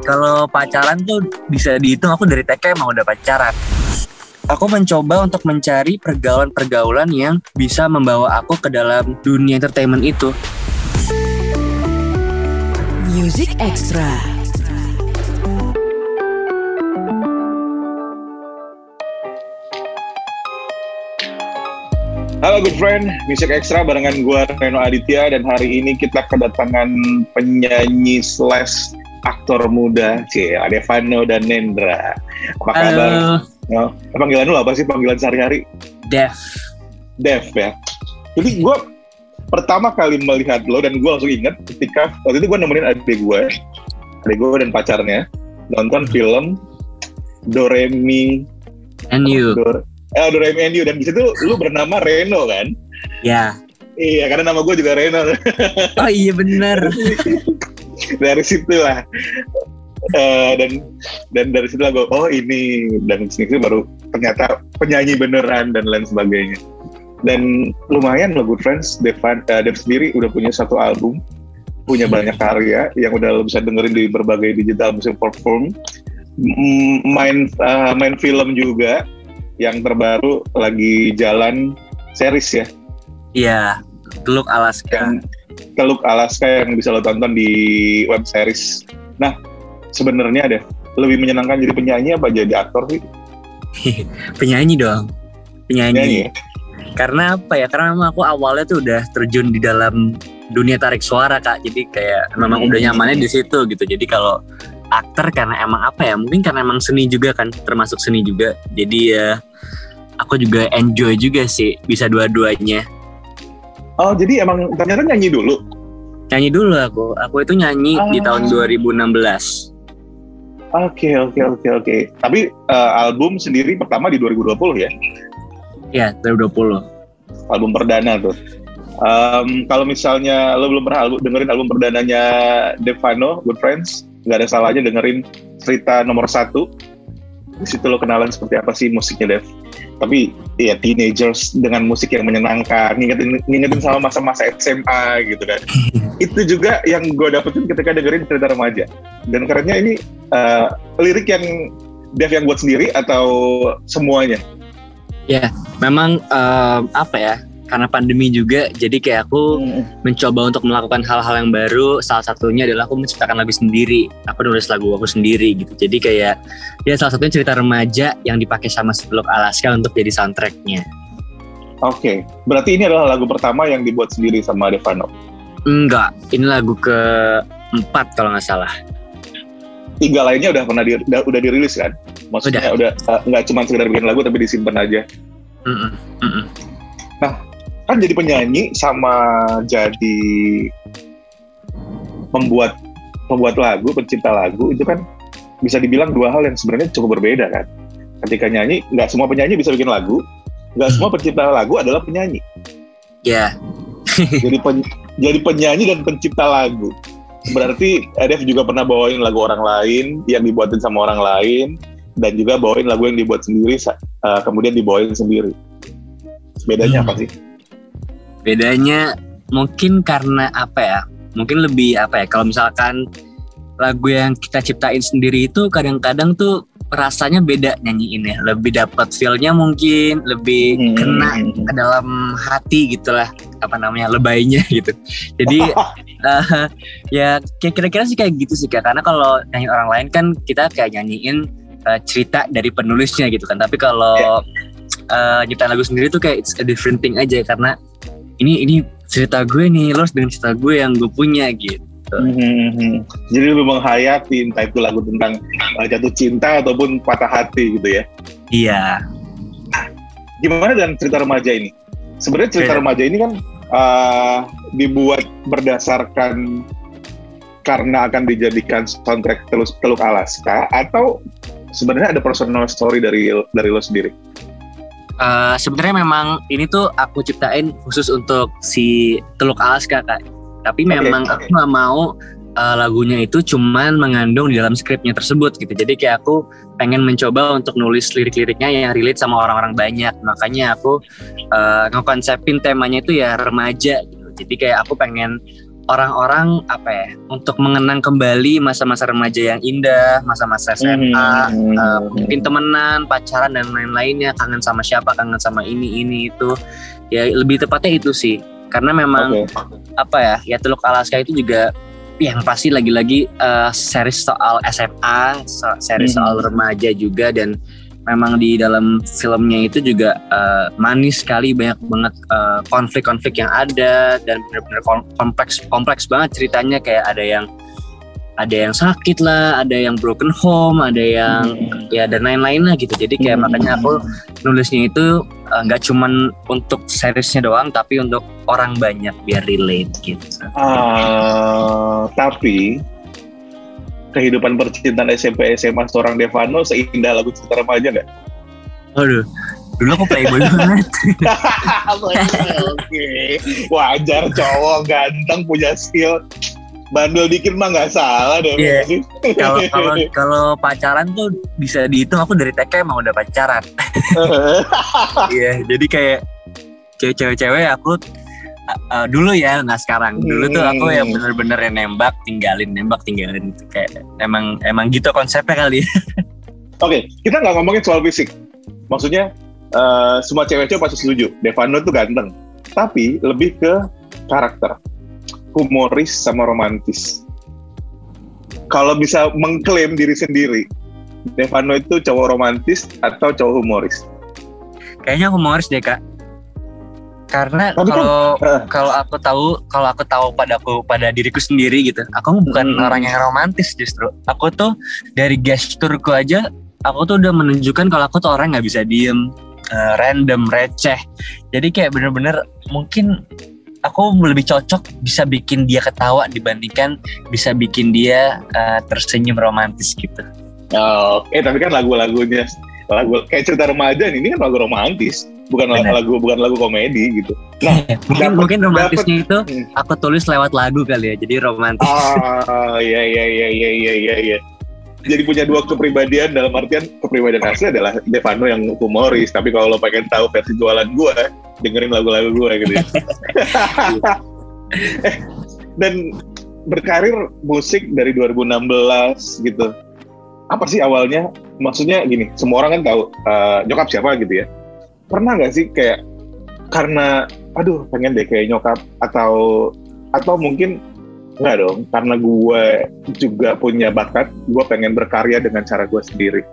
Kalau pacaran tuh bisa dihitung aku dari TK emang udah pacaran. Aku mencoba untuk mencari pergaulan-pergaulan yang bisa membawa aku ke dalam dunia entertainment itu. Music Extra. Halo good friend, Music Extra barengan gue Reno Aditya dan hari ini kita kedatangan penyanyi slash aktor muda, Cie, Adevano dan Nendra. Apa kabar? Halo, Oh, panggilan lu apa sih panggilan sehari-hari? Dev. Dev ya. Jadi gue pertama kali melihat lo dan gue langsung inget ketika waktu itu gue nemenin adik gue, adik gue dan pacarnya nonton film Doremi And you. Dor, eh, Doremi and You dan di situ lu bernama Reno kan? Ya. Iya, karena nama gue juga Reno. Oh iya bener. dari situ lah. Eh, dan dan dari situ lah gue oh ini. Dan sini baru ternyata penyanyi beneran dan lain sebagainya. Dan lumayan loh good friends. Devan eh, Dev sendiri udah punya satu album. Punya banyak karya yang udah lo bisa dengerin di berbagai digital music platform. Main eh, main film juga. Yang terbaru lagi jalan series ya. Iya. Teluk Alaska. yang Teluk Alaska yang bisa lo tonton di web series. Nah, sebenarnya deh lebih menyenangkan jadi penyanyi apa jadi aktor sih? Penyanyi dong. Penyanyi. Penyanyi. ya? Karena apa ya? Karena memang aku awalnya tuh udah terjun di dalam dunia tarik suara kak. Jadi kayak memang Hmm. udah nyamannya di situ gitu. Jadi kalau aktor karena emang apa ya? Mungkin karena emang seni juga kan, termasuk seni juga. Jadi ya aku juga enjoy juga sih bisa dua-duanya. Oh, jadi emang ternyata nyanyi dulu. Nyanyi dulu aku. Aku itu nyanyi di Ah. tahun 2016. Oke, oke, oke, oke. Tapi eh, album sendiri pertama di 2020 ya, Ya, 2020. album perdana tuh. Em, kalau misalnya lo belum pernah album, dengerin album perdananya Devano, Good Friends, nggak ada salahnya dengerin cerita nomor satu. Di situ lo kenalan seperti apa sih musiknya Dev. Tapi ya teenagers dengan musik yang menyenangkan, ngingetin, ngingetin sama masa-masa SMA gitu kan. Itu juga yang gue dapetin ketika dengerin cerita remaja. Dan kerennya ini eh, lirik yang Dev yang buat sendiri atau semuanya? Memang em, apa ya? Karena pandemi juga, jadi kayak aku mencoba untuk melakukan hal-hal yang baru. Salah satunya adalah aku menciptakan lagu sendiri. Aku nulis lagu aku sendiri gitu. Jadi kayak ya salah satunya cerita remaja yang dipakai sama Seteluk Alaska untuk jadi soundtracknya. Oke, berarti ini adalah lagu pertama yang dibuat sendiri sama Devano. Enggak, ini lagu ke empat kalau nggak salah. Tiga lainnya udah pernah di, udah, udah dirilis kan? Maksudnya udah eh, nggak cuma sekedar bikin lagu tapi disimpan aja. Mm-mm, mm-mm. Kan jadi penyanyi sama jadi membuat membuat lagu, pencipta lagu itu kan bisa dibilang dua hal yang sebenarnya cukup berbeda kan. Ketika nyanyi, nggak semua penyanyi bisa bikin lagu, nggak semua pencipta lagu adalah penyanyi. Ya, jadi pen- jadi penyanyi dan pencipta lagu. Berarti Dev juga pernah bawain lagu orang lain yang dibuatin sama orang lain dan juga bawain lagu yang dibuat sendiri eh, kemudian dibawain sendiri. Bedanya Hmm. apa sih? Bedanya mungkin karena apa ya? Mungkin lebih apa ya? Kalau misalkan lagu yang kita ciptain sendiri itu kadang-kadang tuh rasanya beda nyanyiinnya. Lebih dapat feel-nya mungkin, lebih Hmm. kena ke dalam hati gitulah apa namanya lebaynya gitu. Jadi eh, ya kira-kira sih kayak gitu sih kak. Karena kalau nyanyi orang lain kan kita kayak nyanyiin eh, cerita dari penulisnya gitu kan. Tapi kalau eh, nyiptain lagu sendiri tuh kayak it's a different thing aja karena ini ini cerita gue nih, lo harus dengan cerita gue yang gue punya gitu. Mhm. Jadi lebih menghayati entah itu lagu tentang uh, jatuh cinta ataupun patah hati gitu ya. Iya. Gimana dengan cerita remaja ini? Sebenarnya cerita Cerita- remaja ini kan uh, dibuat berdasarkan karena akan dijadikan soundtrack Teluk, Teluk Alaska atau sebenarnya ada personal story dari dari lo sendiri? Eh, sebenarnya memang ini tuh aku ciptain khusus untuk si Teluk Alaska kak. Tapi memang oke. aku nggak mau eh, lagunya itu cuman mengandung di dalam skripnya tersebut gitu. Jadi kayak aku pengen mencoba untuk nulis lirik-liriknya yang relate sama orang-orang banyak. Makanya aku eh, ngekonsepin temanya itu ya remaja gitu. Jadi kayak aku pengen orang-orang apa ya untuk mengenang kembali masa-masa remaja yang indah, masa-masa SMA, Hmm. uh, mungkin temenan, pacaran dan lain-lainnya, kangen sama siapa, kangen sama ini ini itu. Ya lebih tepatnya itu sih. Karena memang Oke. apa ya, ya Teluk Alaska itu juga yang pasti lagi-lagi uh, series soal SMA, so- series Hmm. soal remaja juga dan memang di dalam filmnya itu juga uh, manis sekali banyak banget uh, konflik-konflik yang ada dan benar-benar kom- kompleks kompleks banget ceritanya kayak ada yang ada yang sakit lah, ada yang broken home, ada yang ya dan lain-lainnya gitu. Jadi kayak Hmm. makanya aku nulisnya itu uh, nggak cuman untuk seriesnya doang tapi untuk orang banyak biar relate gitu. Ah, tapi kehidupan percintaan SMP SMA seorang Devano seindah lagu cinta remaja nggak? Aduh, dulu aku playboy banget. Oke, wajar cowok ganteng punya skill. Bandel dikit mah nggak salah deh. Iya. Kalau kalau kalau pacaran tuh bisa dihitung aku dari TK emang udah pacaran. Iya, jadi kayak cewek-cewek aku uh, uh, dulu ya nggak sekarang. Dulu tuh aku yang Hmm. bener-bener yang nembak, tinggalin, nembak, tinggalin. Itu kayak emang emang gitu konsepnya kali. ya. Oke, kita nggak ngomongin soal fisik. Maksudnya eh, semua cewek-cewek pasti setuju. Devano tuh ganteng, tapi lebih ke karakter, humoris sama romantis. Kalau bisa mengklaim diri sendiri, Devano itu cowok romantis atau cowok humoris? Kayaknya humoris deh kak. Karena kan- kalau Eh. kalau aku tahu kalau aku tahu pada aku pada diriku sendiri gitu, aku bukan Hmm. orang yang romantis justru. Aku tuh dari gesturku aja, aku tuh udah menunjukkan kalau aku tuh orang nggak bisa diem, eh, random, receh. Jadi kayak bener-bener mungkin aku lebih cocok bisa bikin dia ketawa dibandingkan bisa bikin dia eh, tersenyum romantis gitu. Oh, eh tapi kan lagu-lagunya lagu kayak cerita remaja nih, ini kan lagu romantis, bukan Benar. lagu bukan lagu komedi gitu. Nah, mungkin dapet- mungkin romantisnya itu Hmm. aku tulis lewat lagu kali ya. Jadi romantis. Oh, iya iya iya iya iya iya iya. Jadi punya dua kepribadian dalam artian kepribadian asli adalah Devano yang humoris, tapi kalau lo pengen tahu versi jualan gue, dengerin lagu-lagu gue gitu. ya. Eh, Dan berkarir musik dari 2016 gitu. Apa sih awalnya? Maksudnya gini, semua orang kan tahu eh, nyokap siapa gitu ya. Pernah nggak sih kayak karena aduh pengen deh kayak nyokap atau atau mungkin Enggak dong, karena gue juga punya bakat, gue pengen berkarya dengan cara gue sendiri.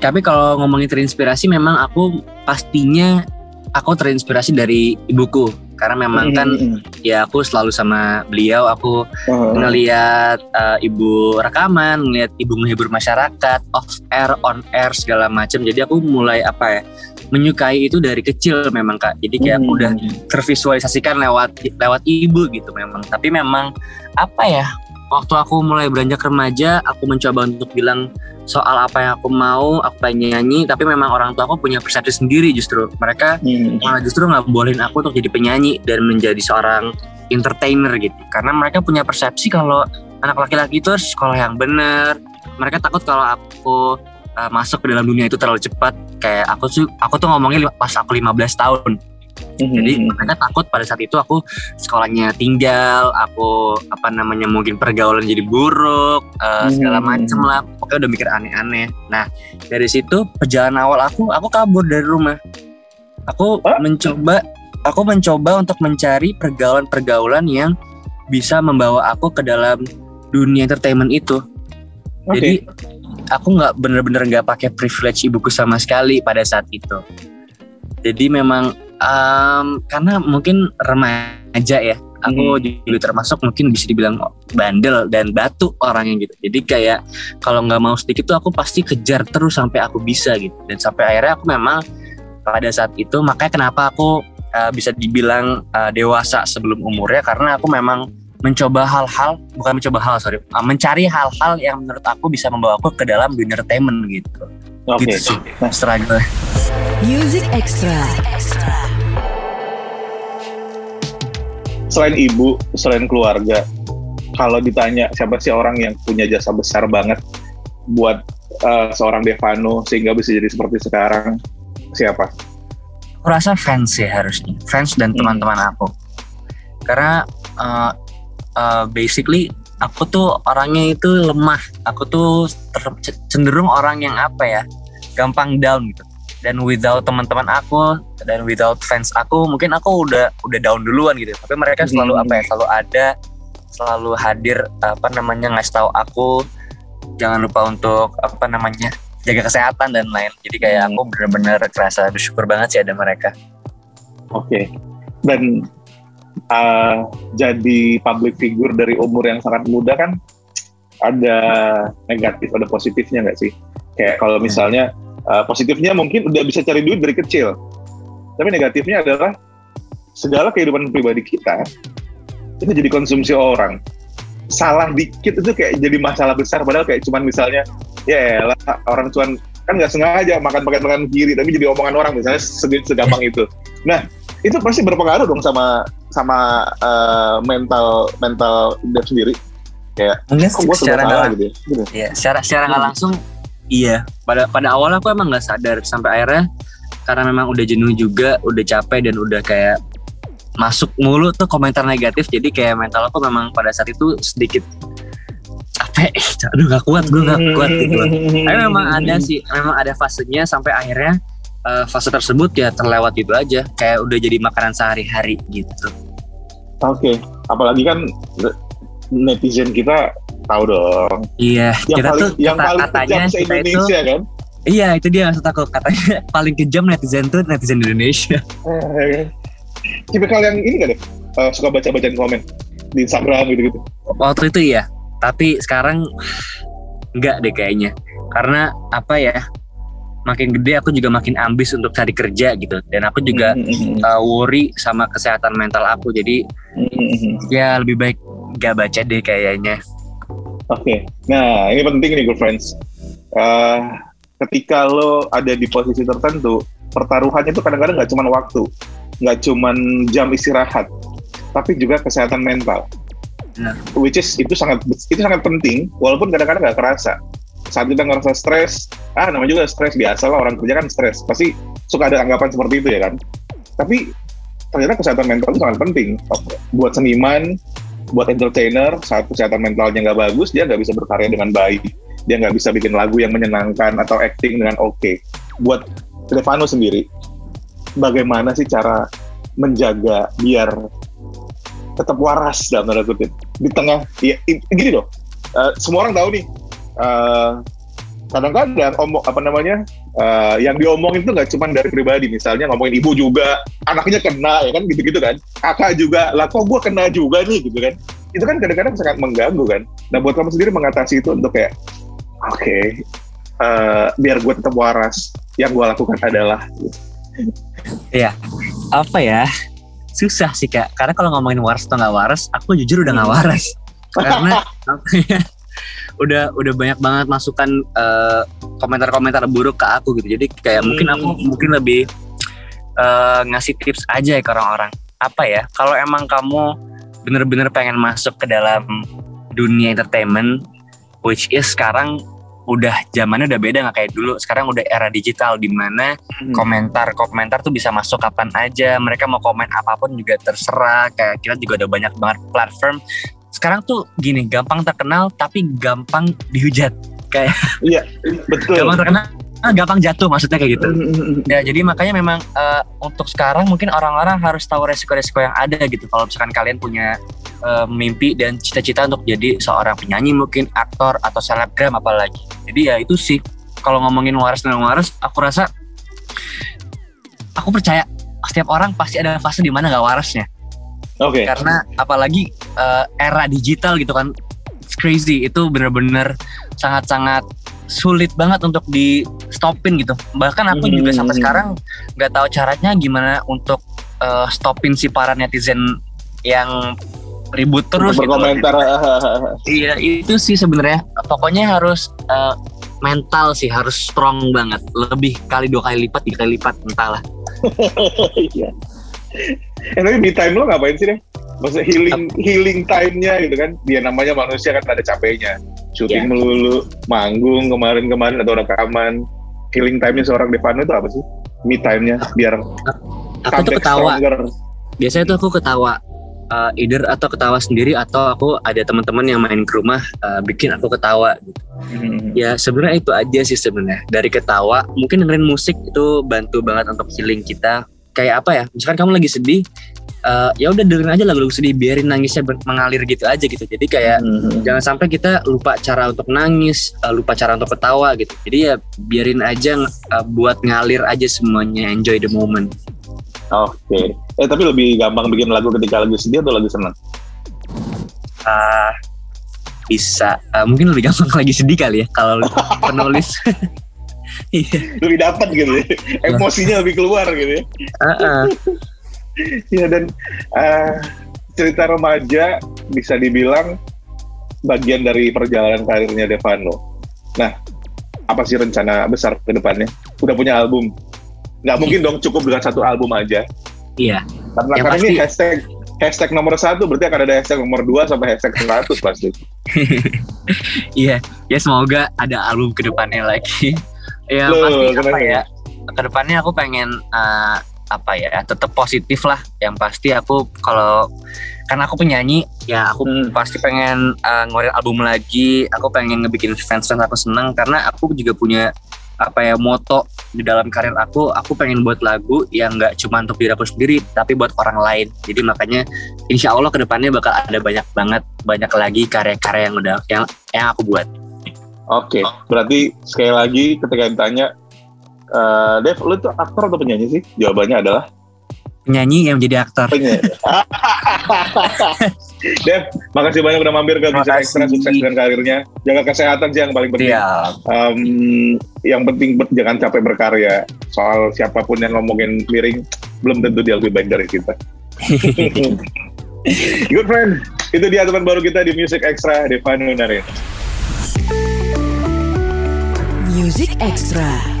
Tapi kalau ngomongin terinspirasi memang aku pastinya aku terinspirasi dari ibuku karena memang kan ya aku selalu sama beliau aku Uh, ngelihat eh, ibu rekaman, ngelihat ibu menghibur masyarakat, off air, on air segala macam. Jadi aku mulai apa ya menyukai itu dari kecil memang kak. Jadi kayak aku Hmm. udah tervisualisasikan lewat lewat ibu gitu memang. Tapi memang apa ya waktu aku mulai beranjak remaja, aku mencoba untuk bilang soal apa yang aku mau, aku pengen nyanyi. Tapi memang orang tua aku punya persepsi sendiri justru. Mereka hmm. malah justru nggak bolehin aku untuk jadi penyanyi dan menjadi seorang entertainer gitu karena mereka punya persepsi kalau anak laki-laki itu harus sekolah yang benar mereka takut kalau aku uh, masuk ke dalam dunia itu terlalu cepat kayak aku tuh aku tuh ngomongnya pas aku 15 tahun Hmm. jadi mereka takut pada saat itu aku sekolahnya tinggal aku apa namanya mungkin pergaulan jadi buruk uh, segala macem lah pokoknya udah mikir aneh-aneh nah dari situ perjalanan awal aku aku kabur dari rumah aku Hah? mencoba aku mencoba untuk mencari pergaulan-pergaulan yang bisa membawa aku ke dalam dunia entertainment itu Oke. jadi aku nggak bener-bener nggak pakai privilege ibuku sama sekali pada saat itu jadi memang em, karena mungkin remaja ya aku Hmm. juga termasuk mungkin bisa dibilang bandel dan batu orangnya gitu jadi kayak kalau nggak mau sedikit tuh aku pasti kejar terus sampai aku bisa gitu dan sampai akhirnya aku memang pada saat itu makanya kenapa aku eh, bisa dibilang eh, dewasa sebelum umurnya karena aku memang mencoba hal-hal bukan mencoba hal sorry eh, mencari hal-hal yang menurut aku bisa membawa aku ke dalam dunia entertainment gitu Oke. gitu sih struggle Music Extra. Selain ibu, selain keluarga, kalau ditanya siapa sih orang yang punya jasa besar banget buat uh, seorang Devano sehingga bisa jadi seperti sekarang, siapa? aku rasa fans ya harusnya fans dan Hmm. teman-teman aku karena uh, uh, basically aku tuh orangnya itu lemah aku tuh cenderung orang yang apa ya gampang down gitu dan without teman-teman aku dan without fans aku mungkin aku udah udah down duluan gitu tapi mereka selalu Hmm. apa ya selalu ada selalu hadir apa namanya ngasih tahu aku jangan lupa untuk apa namanya jaga kesehatan dan lain jadi kayak Hmm. aku bener-bener kerasa bersyukur banget sih ada mereka Oke. Dan uh, jadi public figure dari umur yang sangat muda kan ada negatif, ada positifnya nggak sih? Kayak kalau misalnya uh, positifnya mungkin udah bisa cari duit dari kecil, tapi negatifnya adalah segala kehidupan pribadi kita itu jadi konsumsi orang. Salah dikit itu kayak jadi masalah besar, padahal kayak cuman misalnya ya elah, orang cuman kan nggak sengaja makan makan makan kiri tapi jadi omongan orang misalnya segede segampang itu. Nah itu pasti berpengaruh dong sama sama uh, mental mental dia sendiri. Kayak mungkin kok gue secara nggak salah lang- gitu ya. Gitu. ya, secara secara nggak langsung iya pada pada awalnya aku emang nggak sadar sampai akhirnya karena memang udah jenuh juga udah capek dan udah kayak masuk mulu tuh komentar negatif. Jadi kayak mental aku memang pada saat itu sedikit capek. Aduh gak kuat gue gak kuat gitu. Tapi memang ada sih memang ada fasenya sampai akhirnya eh, fase tersebut ya terlewat gitu aja. Kayak udah jadi makanan sehari-hari gitu. Oke, apalagi kan netizen kita tahu dong. iya Yang kita paling tuh yang kata- paling katanya kejam se kita itu Indonesia kan. iya itu dia maksud aku katanya paling kejam netizen tuh netizen Indonesia Tipikal yang ini kan deh, eh, suka baca-bacaan komen di Instagram gitu-gitu. waktu itu iya tapi sekarang enggak deh kayaknya karena apa ya makin gede aku juga makin ambis untuk cari kerja gitu dan aku juga Mm, mm, uh, worry sama kesehatan mental aku jadi mm, mm, mm. ya lebih baik gak baca deh kayaknya Oke, nah ini penting nih good friends. Eh, ketika lo ada di posisi tertentu, pertaruhannya itu kadang-kadang nggak cuma waktu, nggak cuma jam istirahat, tapi juga kesehatan mental. Benar. Which is itu sangat itu sangat penting, walaupun kadang-kadang nggak kerasa. Saat kita ngerasa stres, ah namanya juga stres biasa lah orang kerja kan stres, pasti suka ada anggapan seperti itu ya kan. Tapi ternyata kesehatan mental itu sangat penting buat seniman, buat entertainer saat kesehatan mentalnya nggak bagus dia nggak bisa berkarya dengan baik. Dia nggak bisa bikin lagu yang menyenangkan atau acting dengan oke. Buat Stefano sendiri bagaimana sih cara menjaga biar tetap waras dalam tanda kutip? Di tengah ya gini loh. Eh, semua orang tahu nih eh, kadang-kadang omong apa namanya eh, yang diomongin itu nggak cuma dari pribadi. Misalnya ngomongin ibu juga anaknya kena ya kan gitu-gitu kan. Kakak juga lah kok gue kena juga nih gitu kan. Itu kan kadang-kadang sangat mengganggu kan. Nah buat kamu sendiri mengatasi itu untuk kayak oke eh, biar gue tetap waras yang gue lakukan adalah apa ya? Susah sih kak. Karena kalau ngomongin waras atau nggak waras aku jujur udah nggak Hmm. waras. Karena udah udah banyak banget masukan eh, komentar-komentar buruk ke aku gitu. Jadi kayak mungkin aku Hmm. mungkin lebih eh, ngasih tips aja ya ke orang-orang. Apa ya kalau emang kamu bener-bener pengen masuk ke dalam dunia entertainment which is sekarang udah zamannya udah beda nggak kayak dulu. Sekarang udah era digital di mana komentar-komentar tuh bisa masuk kapan aja. Mereka mau komen apa pun juga terserah. Kayak kita juga ada banyak banget platform sekarang tuh gini gampang terkenal tapi gampang dihujat. Betul. Gampang terkenal ah, gampang jatuh maksudnya kayak gitu. Hmm. ya jadi makanya memang eh, untuk sekarang mungkin orang-orang harus tahu resiko-resiko yang ada gitu. Kalau misalkan kalian punya eh, mimpi dan cita-cita untuk jadi seorang penyanyi mungkin aktor atau selebgram apalagi. Jadi ya itu sih kalau ngomongin waras dan waras aku rasa aku percaya setiap orang pasti ada fase di mana nggak warasnya oke. Karena apalagi eh, era digital gitu kan it's crazy. Itu bener-bener sangat-sangat sulit banget untuk di stopin gitu. Bahkan aku Hmm. juga sampai sekarang nggak tahu caranya gimana untuk eh, stopin si para netizen yang ribut terus Untuk gitu. berkomentar. Iya itu sih sebenarnya. Pokoknya harus eh, mental sih harus strong banget. Lebih kali dua kali lipat tiga kali lipat entahlah. Iya. Eh tapi me time lo ngapain sih deh? Maksudnya healing healing time-nya gitu kan? Dia namanya manusia kan ada capeknya. Syuting Iya. melulu, manggung kemarin-kemarin atau rekaman. Healing time-nya seorang Devano itu apa sih? Me time-nya biar aku tuh ketawa stronger. biasanya tuh aku ketawa uh, either atau ketawa sendiri atau aku ada teman-teman yang main ke rumah uh, bikin aku ketawa gitu. Hmm. Ya sebenarnya itu aja sih sebenarnya. Dari ketawa, mungkin dengerin musik itu bantu banget untuk healing kita. Kayak apa ya? Misalkan kamu lagi sedih, uh, ya udah dengerin aja lagu-lagu sedih, biarin nangisnya mengalir gitu aja gitu. Jadi kayak Hmm. jangan sampai kita lupa cara untuk nangis, uh, lupa cara untuk ketawa gitu. Jadi ya biarin aja uh, buat ngalir aja semuanya, enjoy the moment. Oke. Eh tapi lebih gampang bikin lagu ketika lagi sedih atau lagi senang? Ah, bisa uh, mungkin lebih gampang lagi sedih kali ya kalau penulis. Iya. Lebih dapat gitu ya. Emosinya lebih keluar gitu ya. Uh-uh. Iya dan eh, cerita remaja bisa dibilang bagian dari perjalanan karirnya Devano. Nah, apa sih rencana besar ke depannya? Udah punya album? Nggak mungkin dong cukup dengan satu album aja. Iya. Karena, karena ini hashtag hashtag nomor satu berarti akan ada hashtag nomor dua sampai hashtag 100 pasti. Iya, ya semoga ada album ke depannya lagi. Ya Loh, pasti apa ya? Ke depannya aku pengen eh, apa ya? Tetap positif lah. Yang pasti aku kalau karena aku penyanyi, ya aku Hmm. pasti pengen eh, ngeluarin album lagi. Aku pengen ngebikin fans fans aku seneng karena aku juga punya apa ya moto di dalam karir aku aku pengen buat lagu yang nggak cuma untuk diri aku sendiri tapi buat orang lain jadi makanya insya Allah ke depannya bakal ada banyak banget banyak lagi karya-karya yang udah yang yang aku buat Oke, berarti sekali lagi ketika ditanya eh Dev, lu tuh aktor atau penyanyi sih? Jawabannya adalah penyanyi yang menjadi aktor penyanyi. Dev, makasih banyak udah mampir ke Bisa kasih. sukses dengan karirnya. Jaga kesehatan sih yang paling penting. Siap. Em, yang penting jangan capek berkarya. Soal siapa pun yang ngomongin miring, belum tentu dia lebih baik dari kita. Good friend, itu dia teman baru kita di Music Extra, Devano Narin. Music Extra.